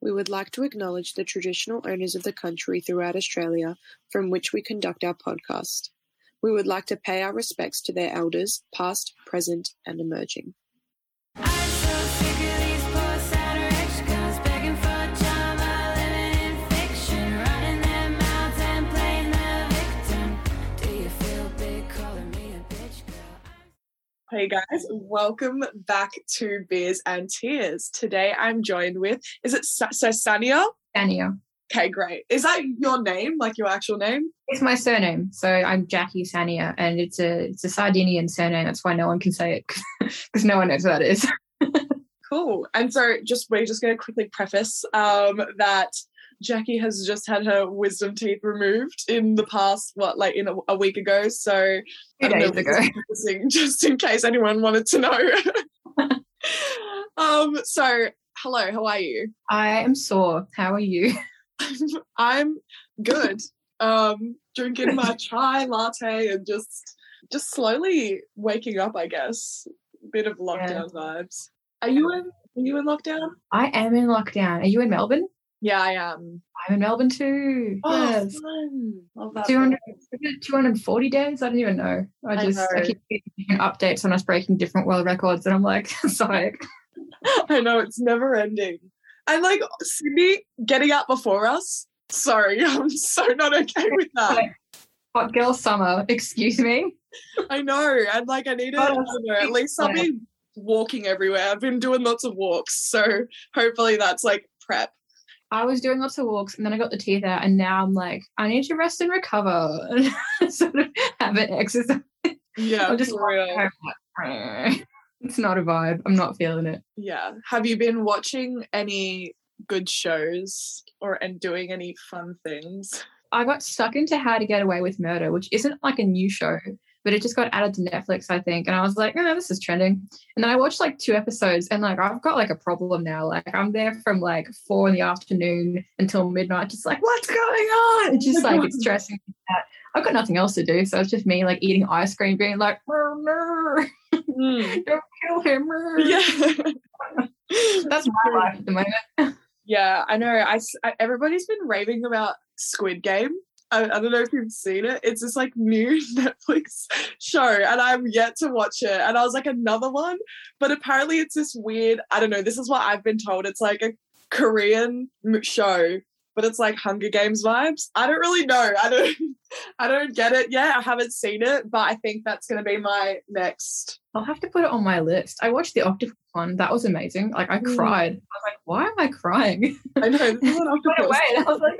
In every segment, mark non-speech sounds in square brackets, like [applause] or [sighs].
We would like to acknowledge the traditional owners of the country throughout Australia from which we conduct our podcast. We would like to pay our respects to their elders, past, present, and emerging. Hey guys, welcome back to Beers and Tears. Today I'm joined with, is it Sa- so Sannia? Daniel. Okay, great. Is that your name, like your actual name? It's my surname. So I'm Jackie Sannia, and it's a it's a Sardinian surname. That's why no one can say it because [laughs] no one knows what that is. [laughs] Cool. And so just we're just going to quickly preface um, that Jackie has just had her wisdom teeth removed in the past, what, like in a, a week ago. So Two don't know, ago. [laughs] just in case anyone wanted to know. [laughs] um, so hello, how are you? I am sore. How are you? [laughs] I'm good. Um, drinking my chai latte and just just slowly waking up, I guess. Bit of lockdown vibes. Are you in are you in lockdown? I am in lockdown. Are you in Melbourne? Yeah, I am. I'm in Melbourne too. Oh, yes. fun. Love that. 200, 240 days? I don't even know. I I just I know. keep getting updates on us breaking different world records, and I'm like, [laughs] sorry. [laughs] I know it's never ending. And like Sydney getting out before us. Sorry, [laughs] I'm so not okay with that. Hot girl summer. Excuse me. I know. And like I need I Oh, know, at least I'll be walking everywhere. I've been doing lots of walks. So hopefully that's like prep. I was doing lots of walks and then I got the teeth out and now I'm like, I need to rest and recover and [laughs] sort of have an exercise. Yeah. I'm just real. like, [laughs] it's not a vibe. I'm not feeling it. Yeah. Have you been watching any good shows or and doing any fun things? I got stuck into How to Get Away with Murder, which isn't like a new show, but it just got added to Netflix, I think. And I was like, oh, this is trending. And then I watched like two episodes and like I've got like a problem now. Like I'm there from like four in the afternoon until midnight, just like, what's going on? It's just like it's [laughs] stressing me out. I've got nothing else to do. So it's just me like eating ice cream, being like, Mm. [laughs] don't kill him. murr." Yeah. [laughs] That's my life at the moment. Yeah, I know. I everybody's been raving about Squid Game. I, I don't know if you've seen it. It's this like new [laughs] Netflix show, and I'm yet to watch it. And I was like, another one, but apparently it's this weird. I don't know. This is what I've been told. It's like a Korean show, but it's like Hunger Games vibes. I don't really know. I don't. [laughs] I don't get it yet. I haven't seen it, but I think that's gonna be my next. I'll have to put it on my list. I watched the Octopus one. That was amazing. Like I Mm. cried. I was like, why am I crying? I know this is an [laughs] octopus. away. And I was like,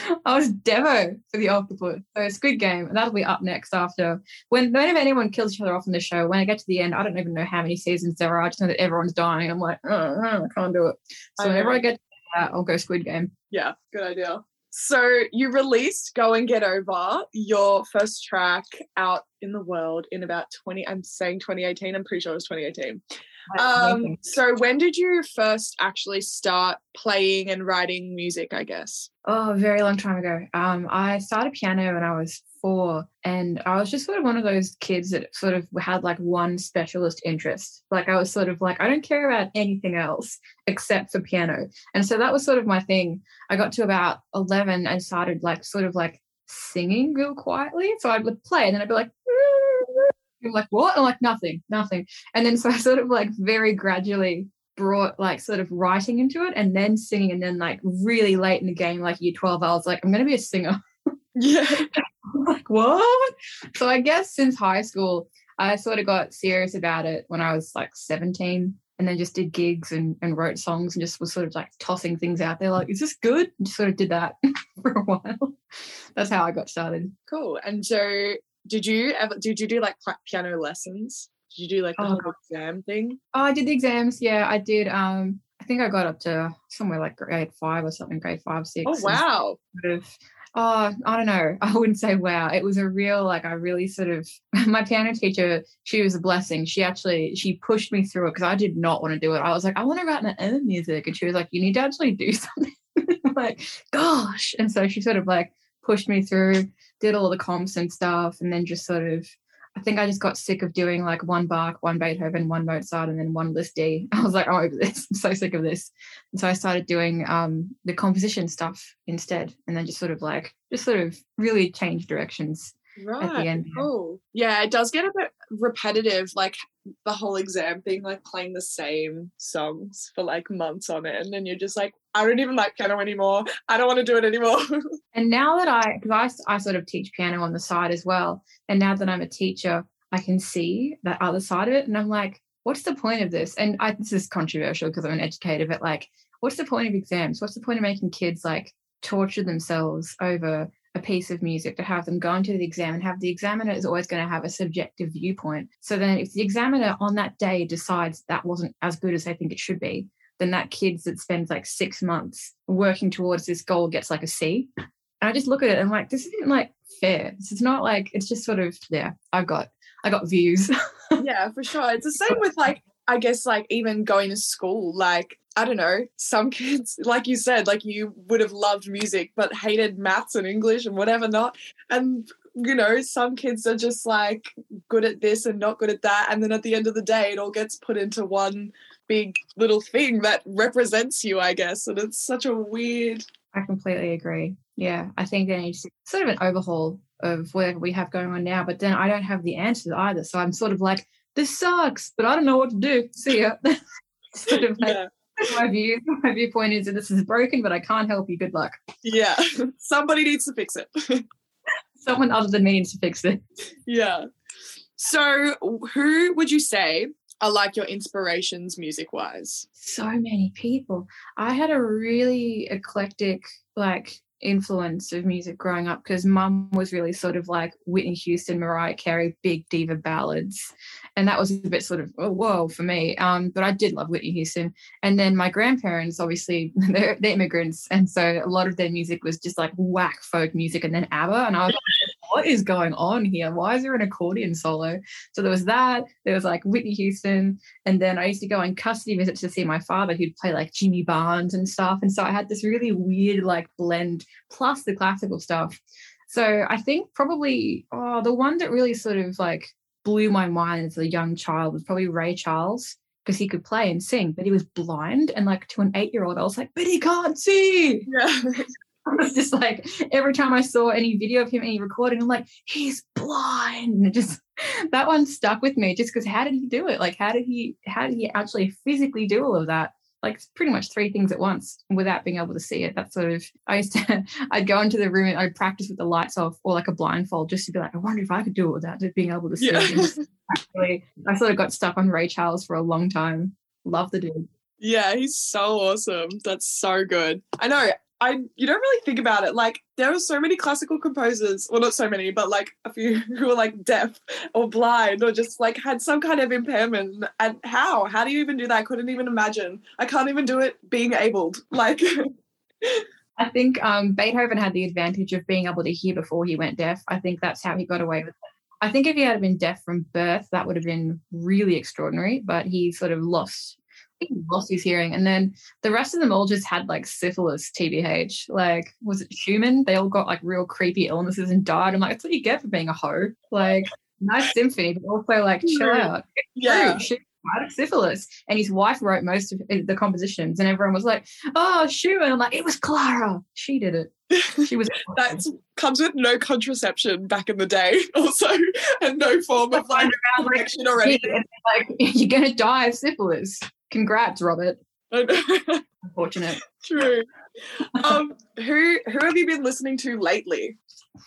[laughs] I was Devo for the octopus. So Squid Game. and That'll be up next after when whenever anyone kills each other off in the show. When I get to the end, I don't even know how many seasons there are. I just know that everyone's dying. I'm like, oh, I can't do it. So I whenever. I get to that, I'll go Squid Game. Yeah, good idea. So you released Go and Get Over, your first track out in the world in about 20, I'm saying 2018, I'm pretty sure it was 2018. Um, so when did you first actually start playing and writing music, I guess? Oh, a very long time ago. Um, I started piano when I was four, and I was just sort of one of those kids that sort of had like one specialist interest. Like I was sort of like, I don't care about anything else except for piano. And so that was sort of my thing. I got to about 11 and started like sort of like singing real quietly. So I would play, and then I'd be like, I'm like, what? I'm like, nothing, nothing. And then so I sort of like very gradually brought like sort of writing into it and then singing and then like really late in the game like year 12 i was like i'm going to be a singer Yeah. [laughs] Like what so i guess since high school i sort of got serious about it when i was like 17 and then just did gigs and, and wrote songs and just was sort of like tossing things out there like is this good and just sort of did that [laughs] for a while that's how i got started Cool. And so did you ever, did you do like piano lessons? Did you do like the Oh, whole exam thing? Oh, I did the exams. Yeah, I did. Um, I think I got up to somewhere like grade five or something, grade five, six. Oh, wow. Sort of, oh, I don't know. [laughs] I wouldn't say wow. It was a real, like, I really sort of, [laughs] my piano teacher, she was a blessing. She actually, she pushed me through it because I did not want to do it. I was like, I want to write my own music. And she was like, you need to actually do [laughs] something. I'm like, gosh. And so she sort of like pushed me through, did all the comps and stuff, and then just sort of, I think I just got sick of doing like one Bach, one Beethoven, one Mozart, and then one Liszt D. [laughs] I was like, I'm over this. I'm so sick of this. And so I started doing um, the composition stuff instead, and then just sort of like just sort of really changed directions Right. at the end. Cool. Yeah, it does get a bit repetitive, like the whole exam thing, like playing the same songs for like months on end, and you're just like, I don't even like piano anymore. I don't want to do it anymore. [laughs] And now that I, because I, I sort of teach piano on the side as well, and now that I'm a teacher, I can see that other side of it, and I'm like, what's the point of this? And I, this is controversial because I'm an educator, but like, what's the point of exams? What's the point of making kids like torture themselves over a piece of music to have them go into the exam and have the examiner is always going to have a subjective viewpoint. So then, if the examiner on that day decides that wasn't as good as they think it should be, then that kid that spends like six months working towards this goal gets like a C. And I just look at it and I'm like, this isn't like fair. This is not like it's just sort of yeah. I've got I got views. [laughs] yeah, for sure. It's the same with like, I guess, like even going to school. Like, I don't know, some kids, [laughs] like you said, like you would have loved music but hated maths and English and whatever not. And, you know, some kids are just like good at this and not good at that. And then at the end of the day, it all gets put into one big little thing that represents you, I guess. And it's such a weird. I completely agree. Yeah, I think there needs to sort of an overhaul of whatever we have going on now. But then I don't have the answers either. So I'm sort of like, this sucks, but I don't know what to do. See ya. [laughs] sort of like Yeah. [laughs] my view. My viewpoint is that this is broken, but I can't help you. Good luck. Yeah. [laughs] Somebody needs to fix it. [laughs] Someone other than me needs to fix it. yeah. So, who would you say are like your inspirations music wise? So many people. I had a really eclectic like influence of music growing up because mum was really sort of like Whitney Houston, Mariah Carey, big diva ballads. And that was a bit sort of, oh, whoa, for me. Um, but I did love Whitney Houston. And then my grandparents, obviously, [laughs] they're, they're immigrants. And so a lot of their music was just like whack folk music and then ABBA. And I was what is going on here? Why is there an accordion solo? So there was that. There was like Whitney Houston. And then I used to go on custody visits to see my father, who'd play like Jimmy Barnes and stuff. And so I had this really weird like blend plus the classical stuff. So I think probably oh, the one that really sort of like blew my mind as a young child was probably Ray Charles because he could play and sing, but he was blind. And like to an eight year old, I was like, but he can't see. Yeah. [laughs] [laughs] I was just like, every time I saw any video of him, any recording, I'm like, he's blind. And just [laughs] that one stuck with me just because how did he do it? Like, how did he how did he actually physically do all of that? Like it's pretty much three things at once without being able to see it. That's sort of I used to [laughs] I'd go into the room and I'd practice with the lights off or like a blindfold just to be like, I wonder if I could do it without being able to see. Yeah. Just actually, I sort of got stuck on Ray Charles for a long time. Love the dude. Yeah, he's so awesome. That's so good. I know. I you don't really think about it. Like there are so many classical composers, well not so many, but like a few [laughs] who are like deaf or blind or just like had some kind of impairment. And how? How do you even do that? I couldn't even imagine. I can't even do it being abled. [laughs] Like I think um, Beethoven had the advantage of being able to hear before he went deaf. I think that's how he got away with it. I think if he had been deaf from birth, that would have been really extraordinary. But he sort of lost, I think he lost his hearing, and then the rest of them all just had like syphilis, TBH. Like, was it Schumann? They all got like real creepy illnesses and died. I'm like, that's what you get for being a hoe. Like, nice symphony, but also like chill out. yeah. Schumann died of syphilis, and his wife wrote most of the compositions, and everyone was like, "Oh, Schumann!" I'm like, "It was Clara. She did it. [laughs] She was." That comes with no contraception back in the day, [laughs] also, and no form of like around like, anything. like [laughs] you're gonna die of syphilis. Congrats, Robert. [laughs] Unfortunate. True. Um, who who have you been listening to lately?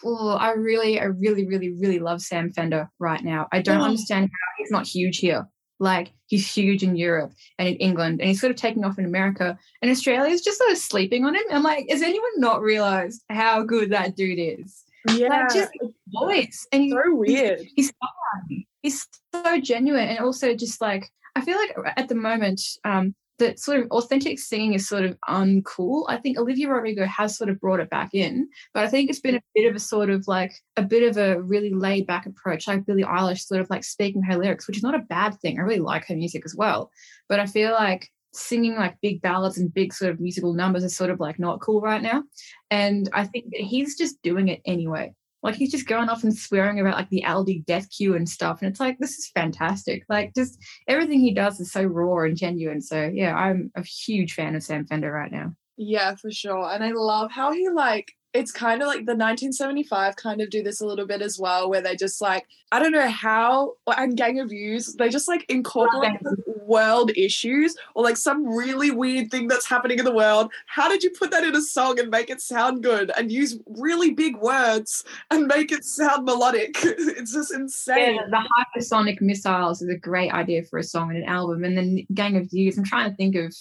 Oh, I really, I really, really, really love Sam Fender right now. I don't Oh. understand how he's not huge here. Like he's huge in Europe and in England, and he's sort of taking off in America. And Australia's just sort of sleeping on him. I'm like, has anyone not realized how good that dude is? Yeah, Like just voice, and he's so weird. he's fun. He's so genuine, and also just like I feel like at the moment, um, that sort of authentic singing is sort of uncool. I think Olivia Rodrigo has sort of brought it back in, but I think it's been a bit of a sort of like a bit of a really laid back approach, like Billie Eilish sort of like speaking her lyrics, which is not a bad thing. I really like her music as well, but I feel like singing like big ballads and big sort of musical numbers is sort of like not cool right now. And I think he's just doing it anyway. Like he's just going off and swearing about like the Aldi death queue and stuff. And it's like, this is fantastic. Like just everything he does is so raw and genuine. So yeah, I'm a huge fan of Sam Fender right now. Yeah, for sure. And I love how he like it's kind of like the 1975 kind of do this a little bit as well, where they just like I don't know how and Gang of Youths they just like incorporate world issues or like some really weird thing that's happening in the world. How did you put that in a song and make it sound good and use really big words and make it sound melodic? [laughs] It's just insane. Yeah, the hypersonic missiles is a great idea for a song and an album. And then Gang of Youths, I'm trying to think of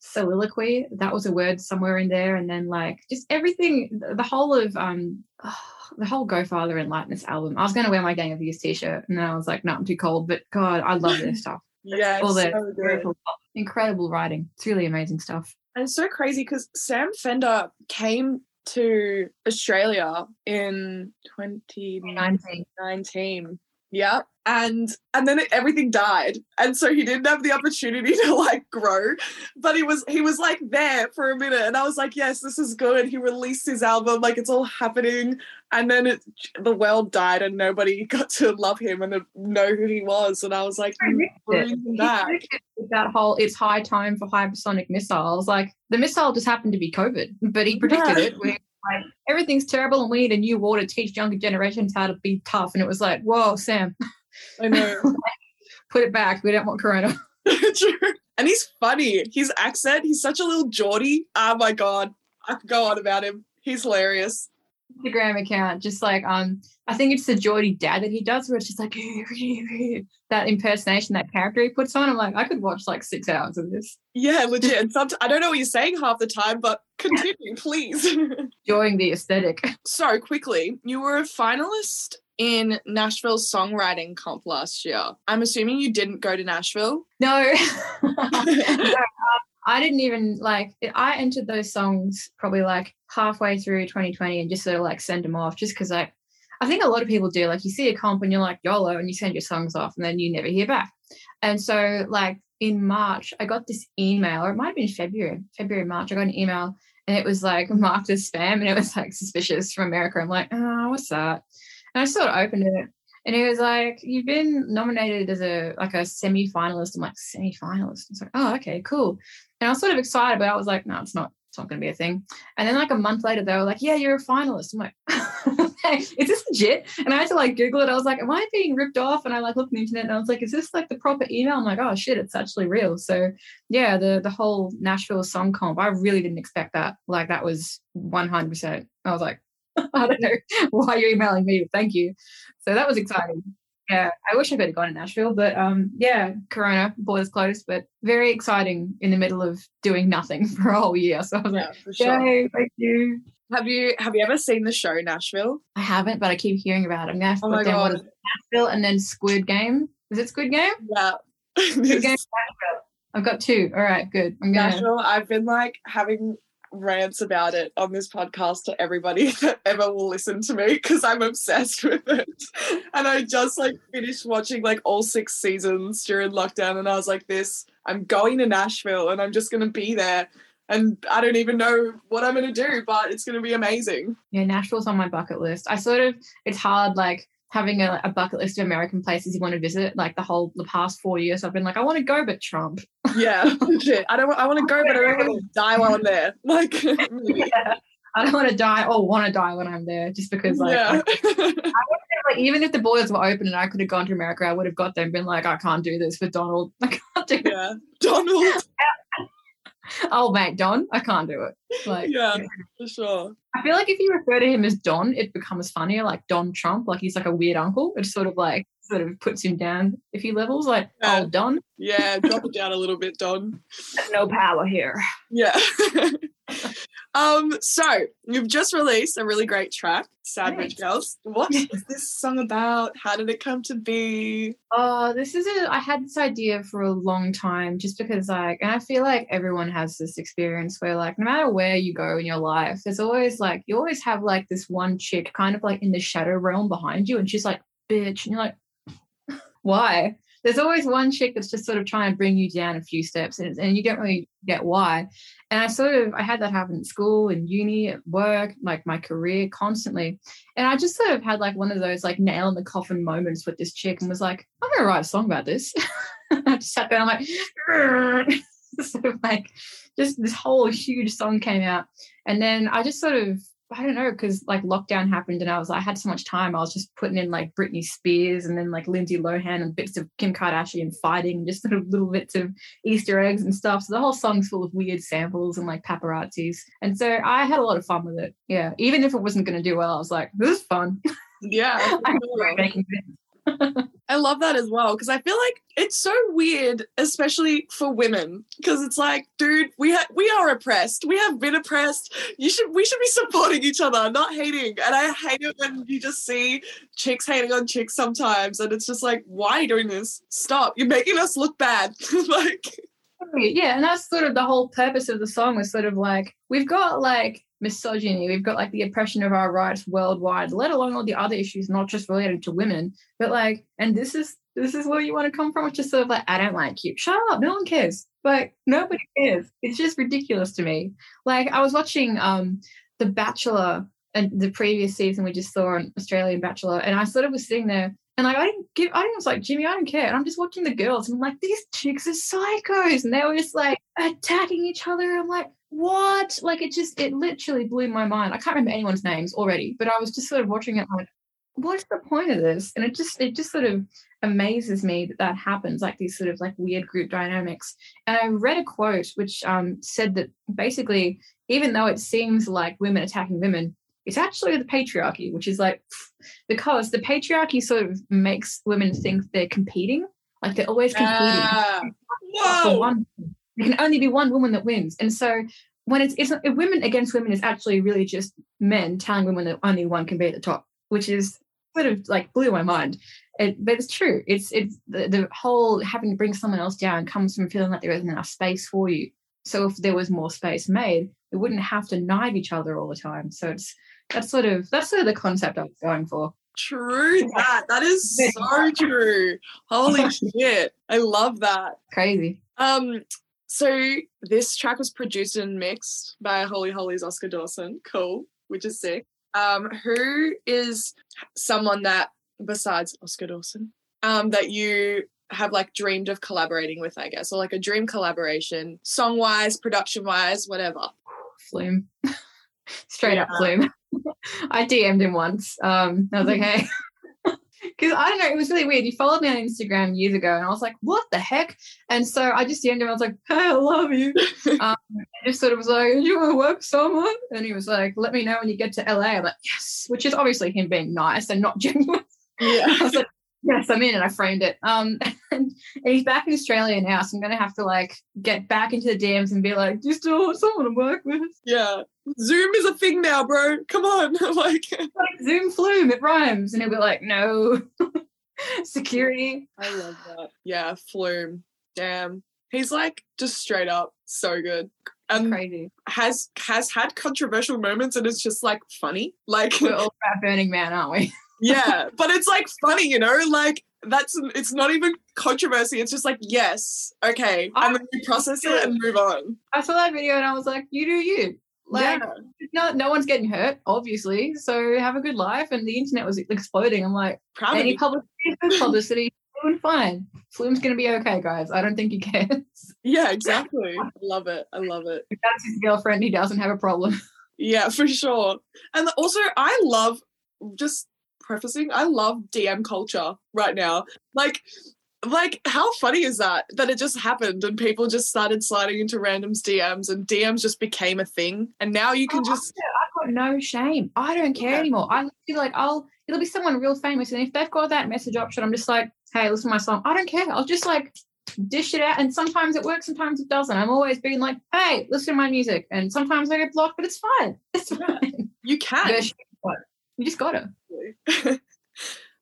soliloquy. That was a word somewhere in there. And then like just everything, the whole of um [sighs] the whole Go Farther and Lightness album. I was gonna wear my Gang of Youths t-shirt and then I was like, no, I'm too cold. But God, I love this [laughs] stuff. Yeah, All their so very incredible writing. It's really amazing stuff. And it's so crazy because Sam Fender came to Australia in 2019. 19. Yeah. And and then it, everything died. And so he didn't have the opportunity [laughs] to like grow. But he was he was like there for a minute. And I was like, yes, this is good. He released his album, like it's all happening. And then it the world died and nobody [laughs] got to love him and know who he was. And I was like, "You bring back. that whole it's high time for hypersonic missiles. Like the missile just happened to be COVID, but he predicted Yeah. it. Where, like everything's terrible and we need a new war to teach younger generations how to be tough. And it was like, whoa, Sam, [laughs] I know. [laughs] put it back. We don't want corona. [laughs] And he's funny. His accent, he's such a little Geordie. Oh my god. I could go on about him. He's hilarious. Instagram account, just like um, I think it's the Geordie dad that he does, where it's just like [laughs] that impersonation, that character he puts on. I'm like, I could watch like six hours of this, Yeah, legit. And sometimes I don't know what you're saying half the time, but continue, please. enjoying the aesthetic. so quickly, you were a finalist in Nashville's songwriting comp last year. I'm assuming you didn't go to Nashville. No. [laughs] No, [laughs] um, I didn't even like I entered those songs probably like halfway through 2020 and just sort of like send them off just because like I think a lot of people do like you see a comp and you're like YOLO and you send your songs off and then you never hear back. And so like in March I got this email or it might have been February, February, March, I got an email and it was like marked as spam and it was like suspicious from America. I'm like, oh, what's that? And I sort of opened it and it was like, you've been nominated as a like a semi-finalist. I'm like, semi-finalist. It's like, oh, okay, cool. And I was sort of excited, but I was like, no, it's not, it's not gonna be a thing. And then like a month later, they were like, Yeah, you're a finalist. I'm like, [laughs] is this legit? And I had to like Google it. I was like, Am I being ripped off? And I like looked on the internet and I was like, Is this like the proper email? I'm like, oh shit, it's actually real. So yeah, the the whole Nashville song comp, I really didn't expect that. Like that was 100 percent I was like, [laughs] I don't know why you're emailing me, but thank you. So that was exciting. Yeah, I wish I could have gone to Nashville, but um, yeah, Corona borders closed, but very exciting in the middle of doing nothing [laughs] for a whole year. So I was like, Yeah, for sure. yay, thank you. Have you have you ever seen the show Nashville? I haven't, but I keep hearing about it. I'm gonna have to Oh put down what God. is it, Nashville and then Squid Game. Is it Squid Game? Yeah. Squid Game. [laughs] Nashville. I've got two. All right, good. I'm gonna. Nashville, I've been like having rants about it on this podcast to everybody [laughs] that ever will listen to me because I'm obsessed with it. And I just like finished watching like all six seasons during lockdown and I was like, this, I'm going to Nashville and I'm just gonna be there. And I don't even know what I'm gonna do, but it's gonna be amazing. Yeah, Nashville's on my bucket list. I sort of. It's hard, like having a, a bucket list of American places you want to visit. Like the whole the past four years, I've been like, I want to go, but Trump. [laughs] Yeah, legit. I don't I wanna go, but I don't want to die while I'm there. [laughs] Like [laughs] yeah. I don't want to die or want to die when I'm there, just because like, yeah. I, like even if the borders were open and I could have gone to America, I would have got there and been like, I can't do this with Donald. I can't do it. yeah. Donald. Oh mate, Don, I can't do it. Like Yeah, for sure. I feel like if you refer to him as Don, it becomes funnier, like Don Trump, like he's like a weird uncle. It's sort of like sort of puts him down a few levels, like Yeah. oh Don, Yeah, [laughs] drop it down a little bit, Don. no power here. Yeah. [laughs] um, so you've just released a really great track, Sad Rich. Girls. What [laughs] is this song about? How did it come to be? Oh, this is a I had this idea for a long time just because like and I feel like everyone has this experience where like no matter where you go in your life, there's always like you always have like this one chick kind of like in the shadow realm behind you and she's like, bitch, and you're like, why? there's always one chick that's just sort of trying to bring you down a few steps and, and you don't really get why. And I sort of I had that happen at school and uni, at work, like my career constantly. And I just sort of had like one of those like nail in the coffin moments with this chick and was like, I'm gonna write a song about this. [laughs] I just sat there I'm like, [laughs] sort of like just this whole huge song came out. And then I just sort of I don't know, because like lockdown happened and I was I had so much time. I was just putting in like Britney Spears and then like Lindsay Lohan and bits of Kim Kardashian fighting, and just [laughs] sort of little bits of Easter eggs and stuff. So the whole song's full of weird samples and like paparazzis. And so I had a lot of fun with it. Yeah. Even if it wasn't gonna do well, I was like, this is fun. Yeah. [laughs] I love that as well because I feel like it's so weird, especially for women, because it's like, dude, we ha- we are oppressed. We have been oppressed. You should we should be supporting each other, not hating. And I hate it when you just see chicks hating on chicks sometimes, and it's just like, why are you doing this? Stop! You're making us look bad. [laughs] like, Yeah, and that's sort of the whole purpose of the song was sort of like we've got like misogyny, we've got like the oppression of our rights worldwide, let alone all the other issues not just related to women, but like, and this is this is where you want to come from. which is sort of like, I don't like you. Shut up, no one cares. Like nobody cares. It's just ridiculous to me. Like I was watching um The Bachelor and the previous season we just saw on Australian Bachelor, and I sort of was sitting there and like I didn't give, I was like, Jimmy, I don't care. And I'm just watching the girls, and I'm like, these chicks are psychos, and they were just like attacking each other. I'm like, what? Like it just, it literally blew my mind. I can't remember anyone's names already, but I was just sort of watching it like, what's the point of this? And it just, it just sort of amazes me that that happens, like these sort of like weird group dynamics. And I read a quote which um, said that basically, even though it seems like women attacking women, it's actually the patriarchy, which is like because the patriarchy sort of makes women think they're competing, like they're always competing. for whoa, one. There can only be one woman that wins, and so when it's it's if women against women is actually really just men telling women that only one can be at the top, which is sort of like blew my mind. It, but it's true. It's it's the, the whole having to bring someone else down comes from feeling like there isn't enough space for you. So if there was more space made, we wouldn't have to knife each other all the time. So it's that's sort of that's sort of the concept I was going for. true that. That is [laughs] so true. Holy [laughs] shit, I love that. Crazy. Um, so this track was produced and mixed by Holy Holy's Oscar Dawson. Cool, which is sick. Um, who is someone that besides Oscar Dawson, um, that you have like dreamed of collaborating with, I guess, or like a dream collaboration, song wise, production wise, whatever. Flume. [laughs] Straight up Flume. [laughs] I DM'd him once. Um, I was like, [laughs] hey. Because I don't know, it was really weird. You followed me on Instagram years ago, and I was like, "What the heck?" And so I just DM'd him. I was like, "Hey, I love you." [laughs] um, just sort of was like, "Do you want to work someone?" And he was like, "Let me know when you get to LA." I'm like, "Yes," which is obviously him being nice and not [laughs] genuine. Yeah. I was like, yes, I'm in, and I framed it. Um, and, [laughs] and he's back in Australia now, so I'm gonna have to like get back into the DMs and be like, "Do you still want someone to work with?" Yeah. Zoom is a thing now, bro. Come on. [laughs] like Like Zoom flume, it rhymes, and he'll be like, "No, [laughs] security." I love that. Yeah, Flume. Damn. He's like just straight up so good. And Crazy. has has had controversial moments and it's just like funny. Like We're all about Burning Man, aren't we? Yeah, [laughs] but it's like funny, you know? Like that's it's not even controversy. It's just like, yes, okay. And then you process it and move on. I saw that video and I was like, "You do you." Like, yeah. no, no one's getting hurt, obviously. So have a good life. And the internet was exploding. I'm like, Proud any [laughs] publicity, publicity, doing fine. Flume's gonna be okay, guys. I don't think he cares. [laughs] Yeah, exactly. I love it. I love it. If that's his girlfriend, he doesn't have a problem. Yeah, for sure. And also, I love just prefacing. I love DM culture right now. Like, like how funny is that? That it just happened and people just started sliding into random's DMs and DMs just became a thing. And now you can Oh, just I've got no shame. I don't care Yeah. anymore. I feel like I'll it'll be someone real famous, and if they've got that message option, I'm just like, hey, listen to my song. I don't care. I'll just like dish it out, and sometimes it works, sometimes it doesn't. I'm always being like, hey, listen to my music, and sometimes I get blocked, but it's fine. [laughs] It's fine. you can. You just gotta. [laughs]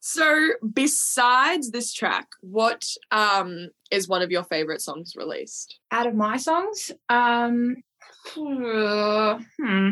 so besides this track, what um is one of your favorite songs released? Out of my songs, um, hmm,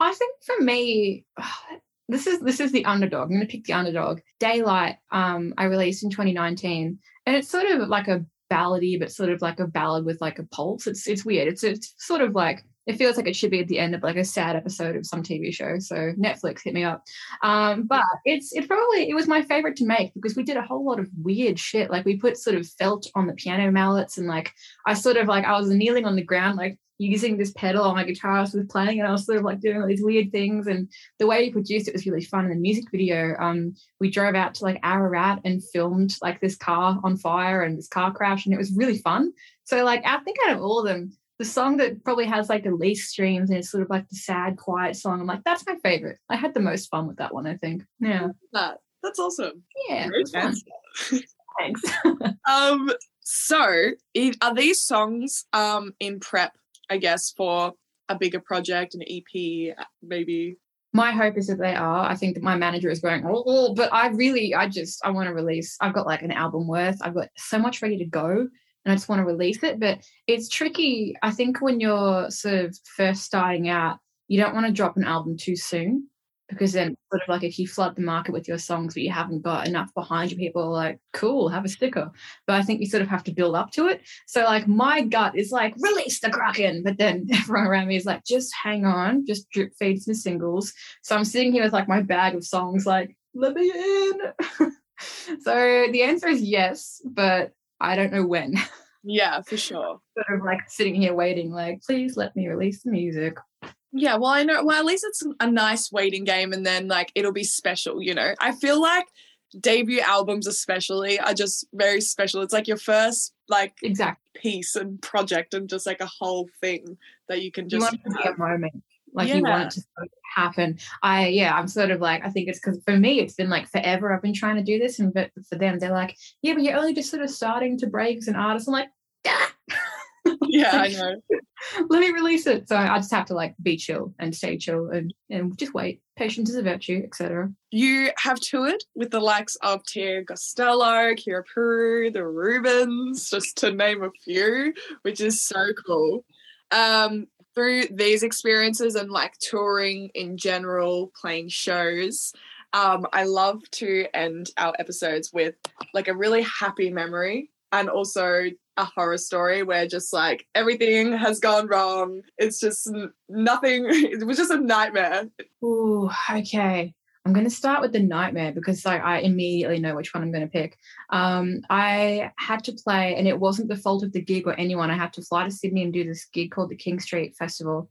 I think for me, [sighs] this is this is the underdog. I'm gonna pick the underdog. Daylight, um, I released in 2019, and it's sort of like a ballady, but sort of like a ballad with like a pulse. It's it's weird. It's it's sort of like it feels like it should be at the end of like a sad episode of some TV show. So Netflix hit me up. Um, but it's it probably it was my favorite to make because we did a whole lot of weird shit. Like we put sort of felt on the piano mallets and like I sort of like I was kneeling on the ground like using this pedal on my guitarist was playing and I was sort of like doing all these weird things and the way we produced it was really fun in the music video um we drove out to like Ararat and filmed like this car on fire and this car crash and it was really fun so like I think out of all of them the song that probably has like the least streams and it's sort of like the sad quiet song I'm like that's my favorite I had the most fun with that one I think yeah That that's awesome. yeah it Great was fun. answer. [laughs] thanks [laughs] Um, so are these songs um in prep, I guess, for a bigger project, an EP, maybe? my hope is that they are. I think that my manager is going, oh, oh," but I really, I just, I want to release. I've got like an album worth. I've got so much ready to go, and I just want to release it. But it's tricky. I think when you're sort of first starting out, you don't want to drop an album too soon because then, sort of like, if you flood the market with your songs, but you haven't got enough behind you, people are like, cool, have a sticker. But I think you sort of have to build up to it. So, like, my gut is like, release the Kraken. But then [laughs] everyone around me is like, just hang on, just drip feed some singles. So I'm sitting here with like my bag of songs, like, let me in. [laughs] so the answer is yes, but I don't know when. [laughs] Yeah, for sure. sort of like sitting here waiting, like, please let me release the music. Yeah, well, I know. Well, at least it's a nice waiting game, and then like it'll be special. You know, I feel like debut albums, especially, are just very special. It's like your first like exact piece and project, and just like a whole thing that you can you just. want to be a moment. Like you want it to sort of happen. I yeah, I'm sort of like I think it's because for me it's been like forever. I've been trying to do this, and but for them they're like, yeah, but you're only just sort of starting to break as an artist. I'm like, ah, [laughs] yeah, I know. [laughs] let me release it. So I just have to like be chill and stay chill and and just wait. Patience is a virtue, etc. You have toured with the likes of Tia Gostelow, Kira Puru, the Rubens, just to name a few, which is so cool. Um, through these experiences and like touring in general, playing shows, um, I love to end our episodes with like a really happy memory and also a horror story where just like everything has gone wrong. It's just nothing, [laughs] it was just a nightmare. Ooh, okay. I'm going to start with the nightmare because I immediately know which one I'm going to pick. Um, I had to play, and it wasn't the fault of the gig or anyone. I had to fly to Sydney and do this gig called the King Street Festival.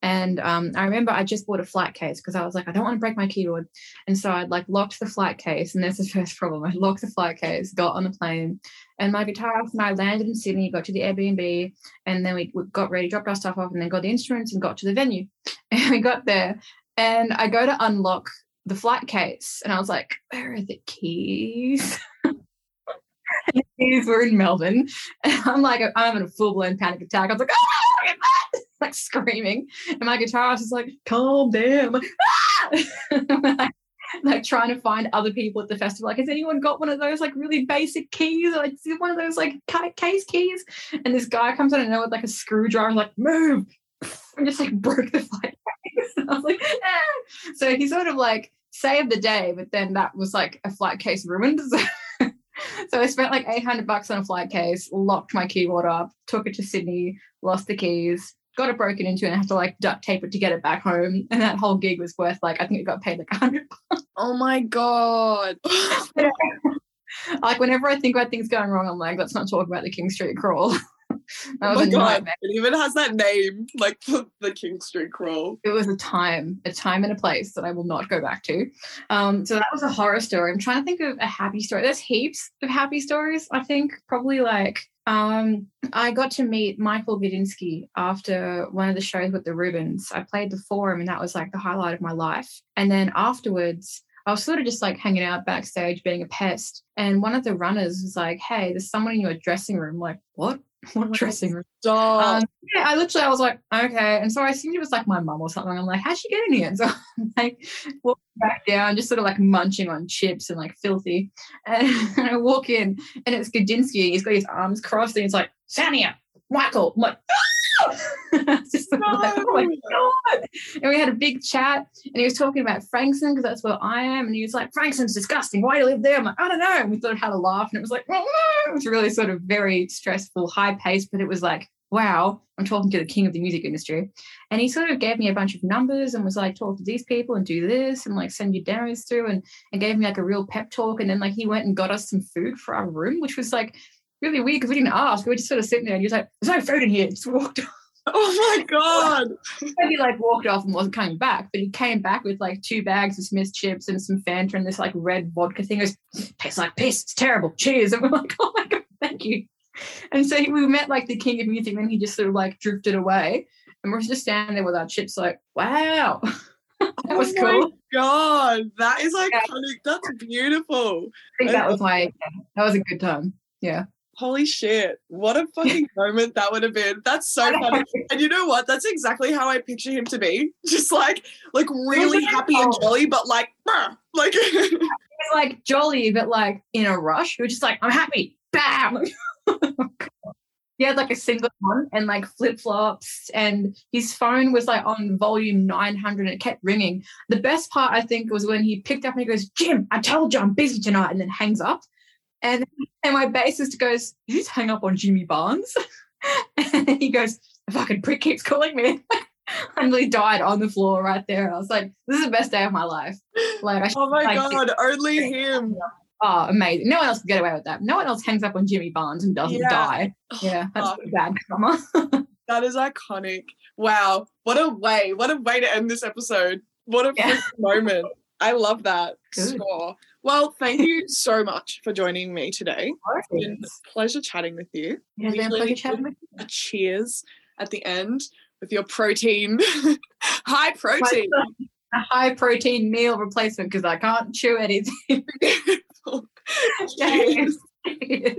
And um, I remember I just bought a flight case because I was like, I don't want to break my keyboard. And so I'd like locked the flight case, and that's the first problem. I locked the flight case, got on the plane, and my guitarist and I landed in Sydney, got to the Airbnb, and then we got ready, dropped our stuff off, and then got the instruments and got to the venue. [laughs] And we got there, and I go to unlock the flight case, and I was like, "Where are the keys?" The [laughs] keys were in Melbourne, [laughs] and I'm like, I'm in a full blown panic attack. I was like, "Ah, look at that!" [laughs] like screaming, and my guitarist is like, "Calm down." Like, like, trying to find other people at the festival. Like, has anyone got one of those like really basic keys? Or, like one of those like ca- case keys? And this guy comes out of nowhere with like a screwdriver, like move, and just like broke the flight. I was like, ah. so he sort of like saved the day, but then that was like a flight case ruined. [laughs] So, so I spent like 800 bucks on a flight case, locked my keyboard up, took it to Sydney, lost the keys, got it broken into, and I had to like duct tape it to get it back home. And that whole gig was worth like, I think it got paid like 100 bucks. Oh my god. [laughs] [laughs] like whenever I think about things going wrong, I'm like, let's not talk about the King Street crawl. That Oh my god. nightmare. It even has that name, like the, [laughs] the King Street Crawl. It was a time, a time and a place that I will not go back to. Um, so that was a horror story. I'm trying to think of a happy story. There's heaps of happy stories. I think probably like um, I got to meet Michael Gudinski after one of the shows with the Rubens. I played the Forum, and that was like the highlight of my life. And then afterwards, I was sort of just like hanging out backstage, being a pest. And one of the runners was like, "Hey, there's someone in your dressing room." Like, what? [laughs] What dressing room? Stop. Um, yeah, I literally I was like, okay. And so I assumed it was like my mum or something. I'm like, how'd she get in here? And [laughs] so I'm like walking back down, just sort of like munching on chips and like filthy. [laughs] And I walk in and it's Gudinski. He's got his arms crossed and he's like, Sannia, Michael. I'm like, I [laughs] just of like, oh my god! And we had a big chat, and he was talking about Frankston because that's where I am, and he was like, Frankston's disgusting. Why do you live there? I'm like, I don't know. And we sort of had a laugh, and it was like, oh, [laughs] no. it was really sort of very stressful, high paced, but it was like, wow, I'm talking to the king of the music industry. And he sort of gave me a bunch of numbers and was like, talk to these people and do this and like send your demos through and, and gave me like a real pep talk. And then like he went and got us some food for our room, which was like really weird because we didn't ask. We were just sort of sitting there and he was like, there's no food in here. Just walked [laughs] off. Oh my god. And [laughs] he like walked off and wasn't coming back, but he came back with like two bags of Smith's chips and some Fanta and this like red vodka thing. It goes, tastes like piss. It's terrible. Cheers. And we're like, oh my God, thank you. And so we met like the king of music, and then he just sort of like drifted away. And we're just standing there with our chips, like, wow. [laughs] that oh was oh cool. god. That is iconic. That's beautiful. I think that was my that was a good time. Yeah. Holy shit. What a fucking [laughs] moment that would have been. That's so funny. [laughs] And you know what? That's exactly how I picture him to be. [laughs] Just like like really happy and jolly, but like bruh, like like jolly, but like in a rush. He was just like, I'm happy. Bam. he had like a single on and like flip flops, and his phone was like on volume 900 and it kept ringing. The best part, I think, was when he picked up and he goes, Jim, I told you I'm busy tonight, and then hangs up. And and my bassist goes, Did you just hang up on Jimmy Barnes? [laughs] and he goes, The fucking prick keeps calling me. [laughs] I nearly died on the floor right there. I was like, This is the best day of my life. Like, I oh my like, god, only him. Oh, amazing. No one else can get away with that. No one else hangs up on Jimmy Barnes and doesn't Yeah. die. [sighs] Yeah, that's Oh. bad karma. [laughs] That is iconic. Wow. What a way. What a way to end this episode. What a Yeah. moment. I love that Good. score. Well, thank you [laughs] so much for joining me today. It's been a pleasure chatting with you. Yeah, it's been a Usually pleasure chatting with A cheers at the end with your protein, [laughs] high [laughs] protein. A high protein meal replacement because I can't chew anything. Cheers. Cheers.